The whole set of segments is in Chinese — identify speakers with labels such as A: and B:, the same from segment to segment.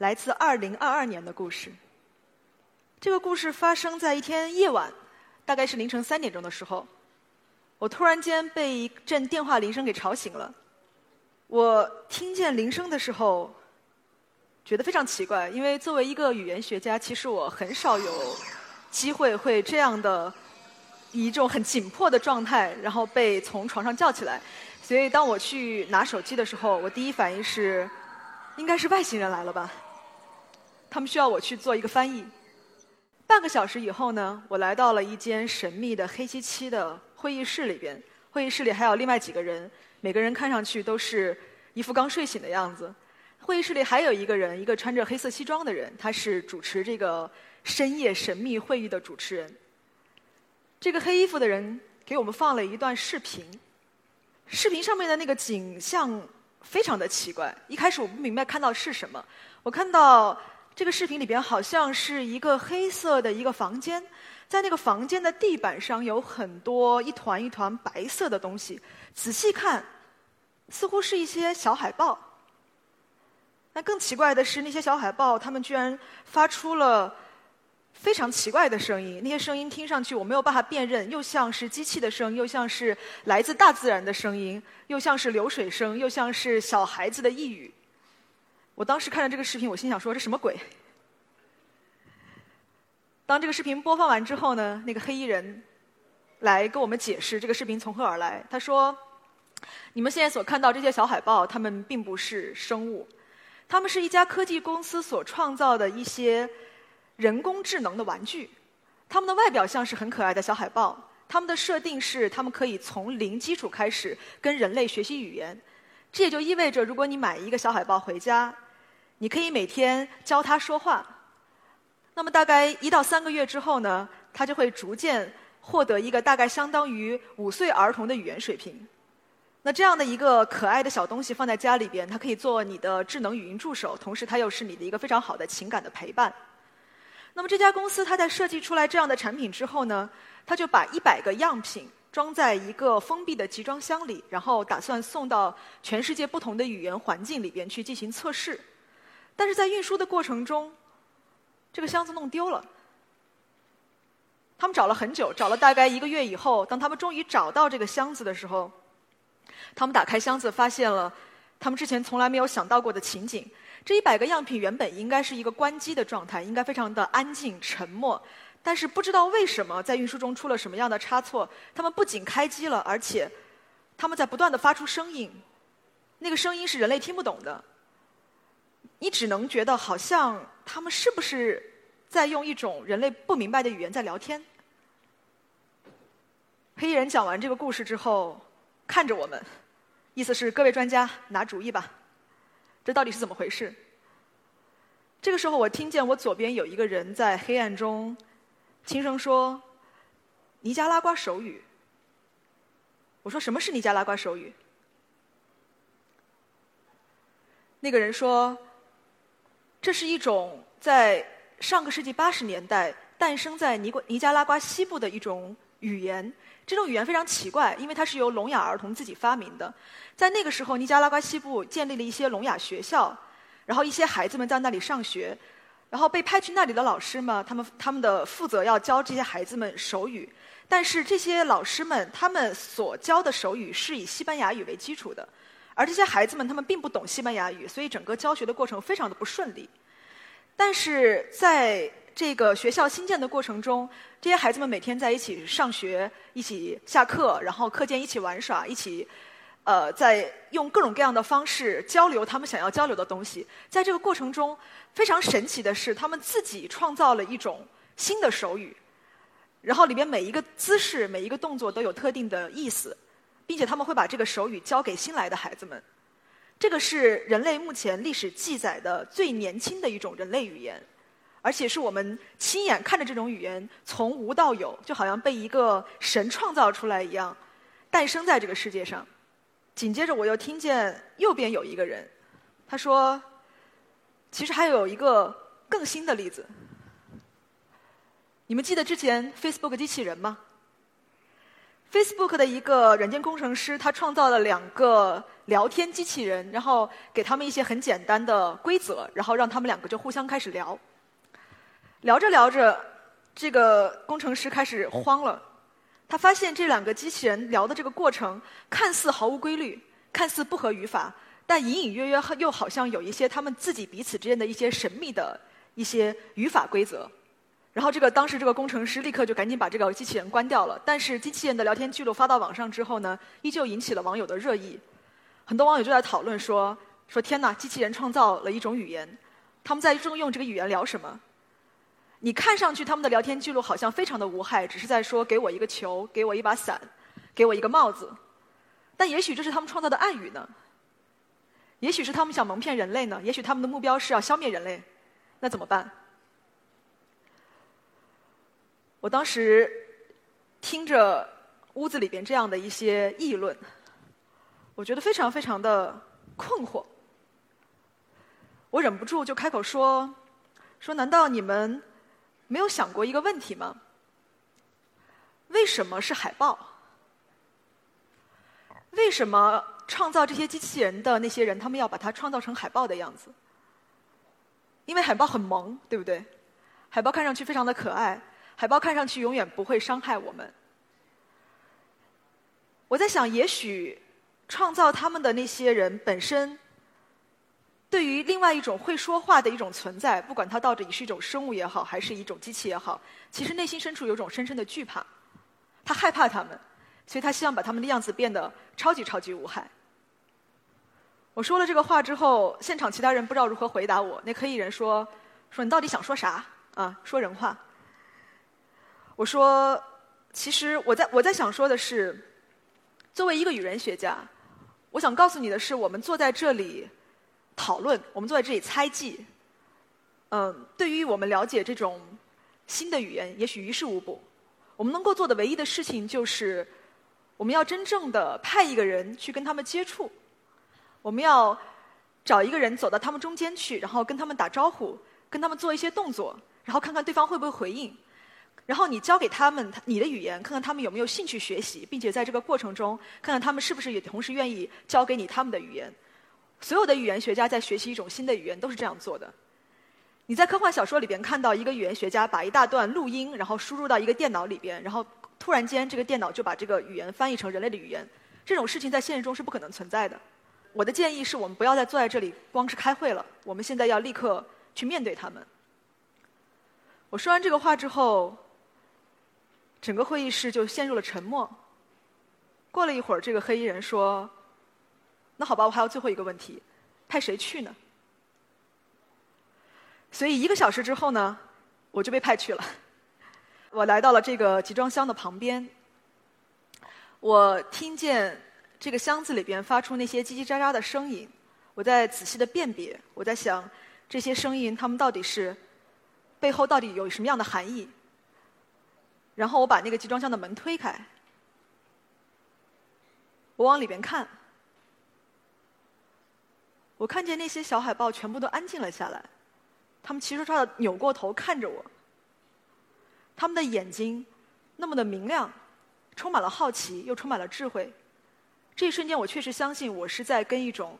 A: 来自二零二二年的故事。这个故事发生在一天夜晚，大概是凌晨三点钟的时候，我突然间被一阵电话铃声给吵醒了。我听见铃声的时候，觉得非常奇怪，因为作为一个语言学家，其实我很少有机会会这样的一种很紧迫的状态，然后被从床上叫起来。所以当我去拿手机的时候，我第一反应是，应该是外星人来了吧。他们需要我去做一个翻译。半个小时以后呢，我来到了一间神秘的黑漆漆的会议室里边。会议室里还有另外几个人，每个人看上去都是一副刚睡醒的样子。会议室里还有一个人，一个穿着黑色西装的人，他是主持这个深夜神秘会议的主持人。这个黑衣服的人给我们放了一段视频，视频上面的那个景象非常的奇怪。一开始我不明白看到是什么，我看到。这个视频里边好像是一个黑色的一个房间，在那个房间的地板上有很多一团一团白色的东西，仔细看，似乎是一些小海豹。那更奇怪的是，那些小海豹它们居然发出了非常奇怪的声音，那些声音听上去我没有办法辨认，又像是机器的声音，又像是来自大自然的声音，又像是流水声，又像是小孩子的呓语。我当时看着这个视频，我心想说：“这什么鬼？”当这个视频播放完之后呢，那个黑衣人来跟我们解释这个视频从何而来。他说：“你们现在所看到这些小海报，它们并不是生物，它们是一家科技公司所创造的一些人工智能的玩具。它们的外表像是很可爱的小海报，它们的设定是它们可以从零基础开始跟人类学习语言。这也就意味着，如果你买一个小海报回家。”你可以每天教他说话，那么大概一到三个月之后呢，他就会逐渐获得一个大概相当于五岁儿童的语言水平。那这样的一个可爱的小东西放在家里边，它可以做你的智能语音助手，同时它又是你的一个非常好的情感的陪伴。那么这家公司它在设计出来这样的产品之后呢，它就把一百个样品装在一个封闭的集装箱里，然后打算送到全世界不同的语言环境里边去进行测试。但是在运输的过程中，这个箱子弄丢了。他们找了很久，找了大概一个月以后，当他们终于找到这个箱子的时候，他们打开箱子，发现了他们之前从来没有想到过的情景。这一百个样品原本应该是一个关机的状态，应该非常的安静沉默。但是不知道为什么，在运输中出了什么样的差错，他们不仅开机了，而且他们在不断的发出声音，那个声音是人类听不懂的。你只能觉得好像他们是不是在用一种人类不明白的语言在聊天？黑衣人讲完这个故事之后，看着我们，意思是各位专家拿主意吧，这到底是怎么回事？这个时候，我听见我左边有一个人在黑暗中轻声说：“尼加拉瓜手语。”我说：“什么是尼加拉瓜手语？”那个人说。这是一种在上个世纪八十年代诞生在尼尼加拉瓜西部的一种语言。这种语言非常奇怪，因为它是由聋哑儿童自己发明的。在那个时候，尼加拉瓜西部建立了一些聋哑学校，然后一些孩子们在那里上学，然后被派去那里的老师们，他们他们的负责要教这些孩子们手语。但是这些老师们他们所教的手语是以西班牙语为基础的。而这些孩子们，他们并不懂西班牙语，所以整个教学的过程非常的不顺利。但是在这个学校新建的过程中，这些孩子们每天在一起上学，一起下课，然后课间一起玩耍，一起呃，在用各种各样的方式交流他们想要交流的东西。在这个过程中，非常神奇的是，他们自己创造了一种新的手语，然后里边每一个姿势、每一个动作都有特定的意思。并且他们会把这个手语教给新来的孩子们，这个是人类目前历史记载的最年轻的一种人类语言，而且是我们亲眼看着这种语言从无到有，就好像被一个神创造出来一样，诞生在这个世界上。紧接着，我又听见右边有一个人，他说：“其实还有一个更新的例子。你们记得之前 Facebook 机器人吗？Facebook 的一个软件工程师，他创造了两个聊天机器人，然后给他们一些很简单的规则，然后让他们两个就互相开始聊。聊着聊着，这个工程师开始慌了。”他发现这两个机器人聊的这个过程看似毫无规律，看似不合语法，但隐隐约约又好像有一些他们自己彼此之间的一些神秘的一些语法规则。然后这个当时这个工程师立刻就赶紧把这个机器人关掉了。但是机器人的聊天记录发到网上之后呢，依旧引起了网友的热议。很多网友就在讨论说：“说天哪，机器人创造了一种语言，他们在中用这个语言聊什么？”你看上去他们的聊天记录好像非常的无害，只是在说给我一个球，给我一把伞，给我一个帽子。但也许这是他们创造的暗语呢？也许是他们想蒙骗人类呢？也许他们的目标是要消灭人类？那怎么办？我当时听着屋子里边这样的一些议论，我觉得非常非常的困惑。我忍不住就开口说：“说难道你们？”没有想过一个问题吗？为什么是海豹？为什么创造这些机器人的那些人，他们要把它创造成海豹的样子？因为海豹很萌，对不对？海豹看上去非常的可爱，海豹看上去永远不会伤害我们。我在想，也许创造他们的那些人本身。对于另外一种会说话的一种存在，不管它到底是一种生物也好，还是一种机器也好，其实内心深处有种深深的惧怕，他害怕他们，所以他希望把他们的样子变得超级超级无害。我说了这个话之后，现场其他人不知道如何回答我。那科艺人说：“说你到底想说啥？啊，说人话。”我说：“其实我在我在想说的是，作为一个语言学家，我想告诉你的是，我们坐在这里。”讨论，我们坐在这里猜忌。嗯，对于我们了解这种新的语言，也许于事无补。我们能够做的唯一的事情，就是我们要真正的派一个人去跟他们接触。我们要找一个人走到他们中间去，然后跟他们打招呼，跟他们做一些动作，然后看看对方会不会回应。然后你教给他们你的语言，看看他们有没有兴趣学习，并且在这个过程中，看看他们是不是也同时愿意教给你他们的语言。所有的语言学家在学习一种新的语言都是这样做的。你在科幻小说里边看到一个语言学家把一大段录音，然后输入到一个电脑里边，然后突然间这个电脑就把这个语言翻译成人类的语言。这种事情在现实中是不可能存在的。我的建议是我们不要再坐在这里光是开会了，我们现在要立刻去面对他们。我说完这个话之后，整个会议室就陷入了沉默。过了一会儿，这个黑衣人说。那好吧，我还有最后一个问题，派谁去呢？所以一个小时之后呢，我就被派去了。我来到了这个集装箱的旁边，我听见这个箱子里边发出那些叽叽喳喳的声音，我在仔细的辨别，我在想这些声音，他们到底是背后到底有什么样的含义？然后我把那个集装箱的门推开，我往里边看。我看见那些小海豹全部都安静了下来，他们齐刷刷的扭过头看着我，他们的眼睛那么的明亮，充满了好奇，又充满了智慧。这一瞬间，我确实相信我是在跟一种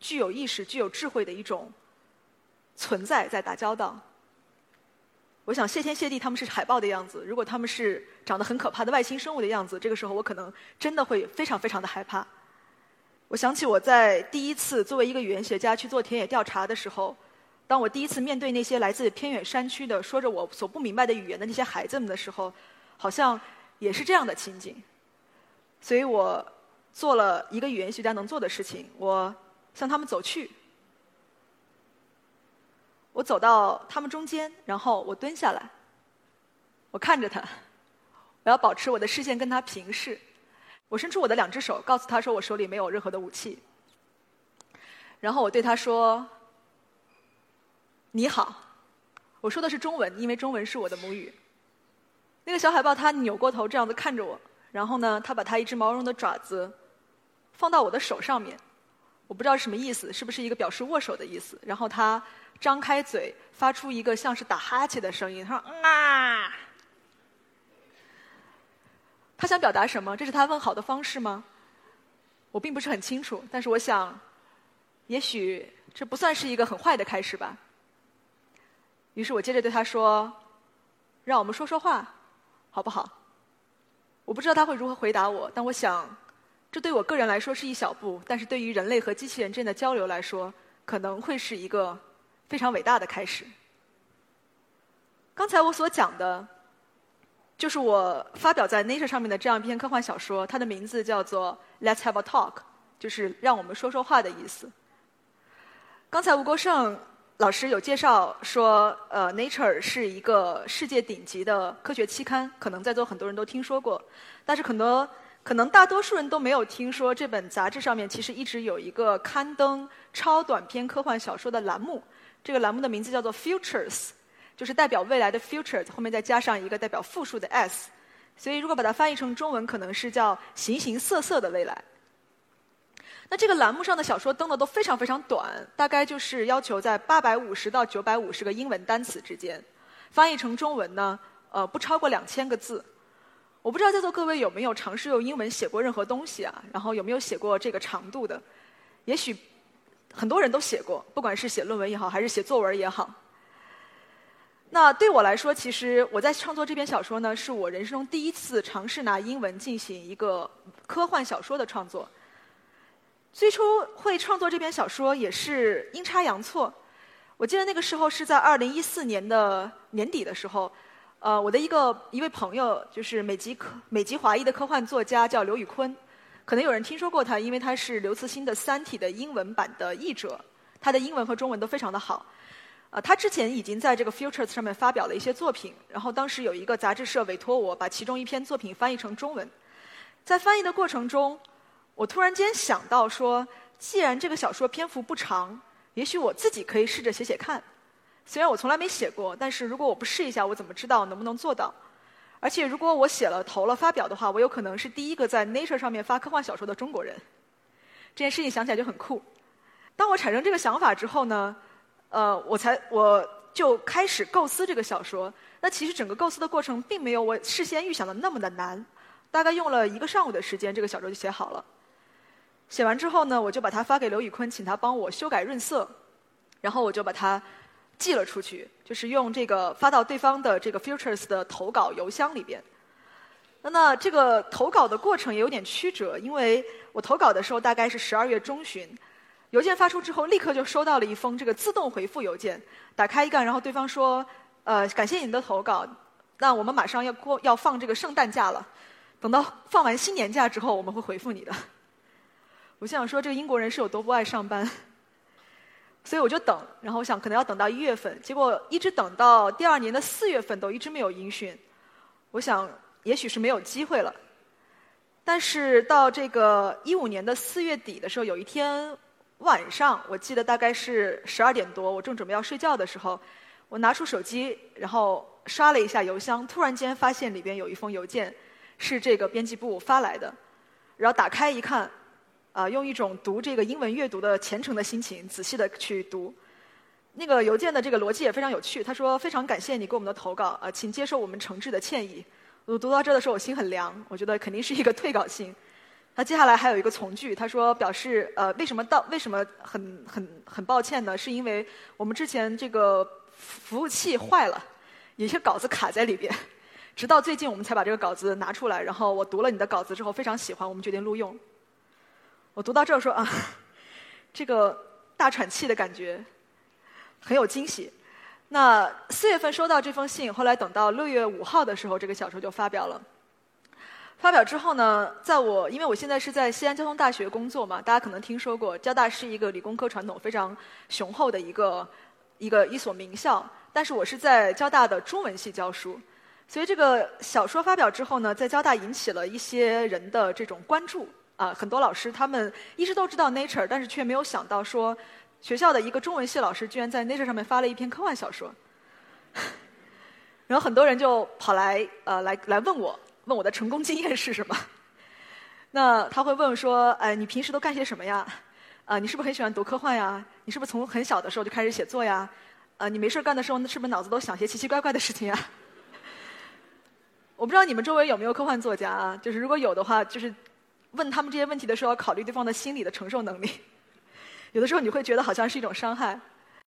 A: 具有意识、具有智慧的一种存在在打交道。我想谢天谢地，他们是海豹的样子。如果他们是长得很可怕的外星生物的样子，这个时候我可能真的会非常非常的害怕。我想起我在第一次作为一个语言学家去做田野调查的时候，当我第一次面对那些来自偏远山区的说着我所不明白的语言的那些孩子们的时候，好像也是这样的情景。所以我做了一个语言学家能做的事情，我向他们走去，我走到他们中间，然后我蹲下来，我看着他，我要保持我的视线跟他平视。我伸出我的两只手，告诉他说：“我手里没有任何的武器。”然后我对他说：“你好，我说的是中文，因为中文是我的母语。那个小海豹它扭过头这样子看着我，然后呢，它把它一只毛茸茸的爪子放到我的手上面，我不知道什么意思，是不是一个表示握手的意思？然后他张开嘴，发出一个像是打哈欠的声音，他说啊。他想表达什么？这是他问好的方式吗？我并不是很清楚，但是我想，也许这不算是一个很坏的开始吧。于是我接着对他说：“让我们说说话，好不好？”我不知道他会如何回答我，但我想，这对我个人来说是一小步，但是对于人类和机器人之间的交流来说，可能会是一个非常伟大的开始。刚才我所讲的。就是我发表在 Nature 上面的这样一篇科幻小说，它的名字叫做 Let's Have a Talk，就是让我们说说话的意思。刚才吴国胜老师有介绍说，呃，Nature 是一个世界顶级的科学期刊，可能在座很多人都听说过，但是很多可能大多数人都没有听说这本杂志上面其实一直有一个刊登超短篇科幻小说的栏目，这个栏目的名字叫做 Futures。就是代表未来的 Futures，后面再加上一个代表复数的 s，所以如果把它翻译成中文，可能是叫形形色色的未来。那这个栏目上的小说登的都非常非常短，大概就是要求在八百五十到九百五十个英文单词之间，翻译成中文呢，呃，不超过两千个字。我不知道在座各位有没有尝试用英文写过任何东西啊？然后有没有写过这个长度的？也许很多人都写过，不管是写论文也好，还是写作文也好。那对我来说，其实我在创作这篇小说呢，是我人生中第一次尝试拿英文进行一个科幻小说的创作。最初会创作这篇小说也是阴差阳错。我记得那个时候是在二零一四年的年底的时候，呃，我的一个一位朋友就是美籍科美籍华裔的科幻作家叫刘宇坤，可能有人听说过他，因为他是刘慈欣的《三体》的英文版的译者，他的英文和中文都非常的好。呃，他之前已经在这个 Futures 上面发表了一些作品，然后当时有一个杂志社委托我把其中一篇作品翻译成中文。在翻译的过程中，我突然间想到说，既然这个小说篇幅不长，也许我自己可以试着写写看。虽然我从来没写过，但是如果我不试一下，我怎么知道能不能做到？而且如果我写了投了发表的话，我有可能是第一个在 Nature 上面发科幻小说的中国人。这件事情想起来就很酷。当我产生这个想法之后呢？呃，我才我就开始构思这个小说。那其实整个构思的过程并没有我事先预想的那么的难，大概用了一个上午的时间，这个小说就写好了。写完之后呢，我就把它发给刘宇坤，请他帮我修改润色，然后我就把它寄了出去，就是用这个发到对方的这个 Futures 的投稿邮箱里边。那那这个投稿的过程也有点曲折，因为我投稿的时候大概是十二月中旬。邮件发出之后，立刻就收到了一封这个自动回复邮件。打开一看，然后对方说：“呃，感谢您的投稿，那我们马上要过要放这个圣诞假了，等到放完新年假之后，我们会回复你的。”我想说，这个英国人是有多不爱上班，所以我就等，然后我想可能要等到一月份，结果一直等到第二年的四月份都一直没有音讯。我想，也许是没有机会了。但是到这个一五年的四月底的时候，有一天。晚上，我记得大概是十二点多，我正准备要睡觉的时候，我拿出手机，然后刷了一下邮箱，突然间发现里边有一封邮件，是这个编辑部发来的。然后打开一看，啊，用一种读这个英文阅读的虔诚的心情，仔细的去读。那个邮件的这个逻辑也非常有趣。他说：“非常感谢你给我们的投稿，啊，请接受我们诚挚的歉意。”我读到这的时候，我心很凉，我觉得肯定是一个退稿信。那接下来还有一个从句，他说表示呃为什么到为什么很很很抱歉呢？是因为我们之前这个服务器坏了，有些稿子卡在里边，直到最近我们才把这个稿子拿出来。然后我读了你的稿子之后非常喜欢，我们决定录用。我读到这儿说啊，这个大喘气的感觉很有惊喜。那四月份收到这封信，后来等到六月五号的时候，这个小说就发表了。发表之后呢，在我因为我现在是在西安交通大学工作嘛，大家可能听说过，交大是一个理工科传统非常雄厚的一个一个一所名校。但是我是在交大的中文系教书，所以这个小说发表之后呢，在交大引起了一些人的这种关注啊，很多老师他们一直都知道 Nature，但是却没有想到说学校的一个中文系老师居然在 Nature 上面发了一篇科幻小说。然后很多人就跑来呃来来问我，问我的成功经验是什么？那他会问说，哎，你平时都干些什么呀？啊，你是不是很喜欢读科幻呀？你是不是从很小的时候就开始写作呀？啊，你没事干的时候，是不是脑子都想些奇奇怪怪的事情呀？我不知道你们周围有没有科幻作家啊？就是如果有的话，就是问他们这些问题的时候，要考虑对方的心理的承受能力。有的时候你会觉得好像是一种伤害。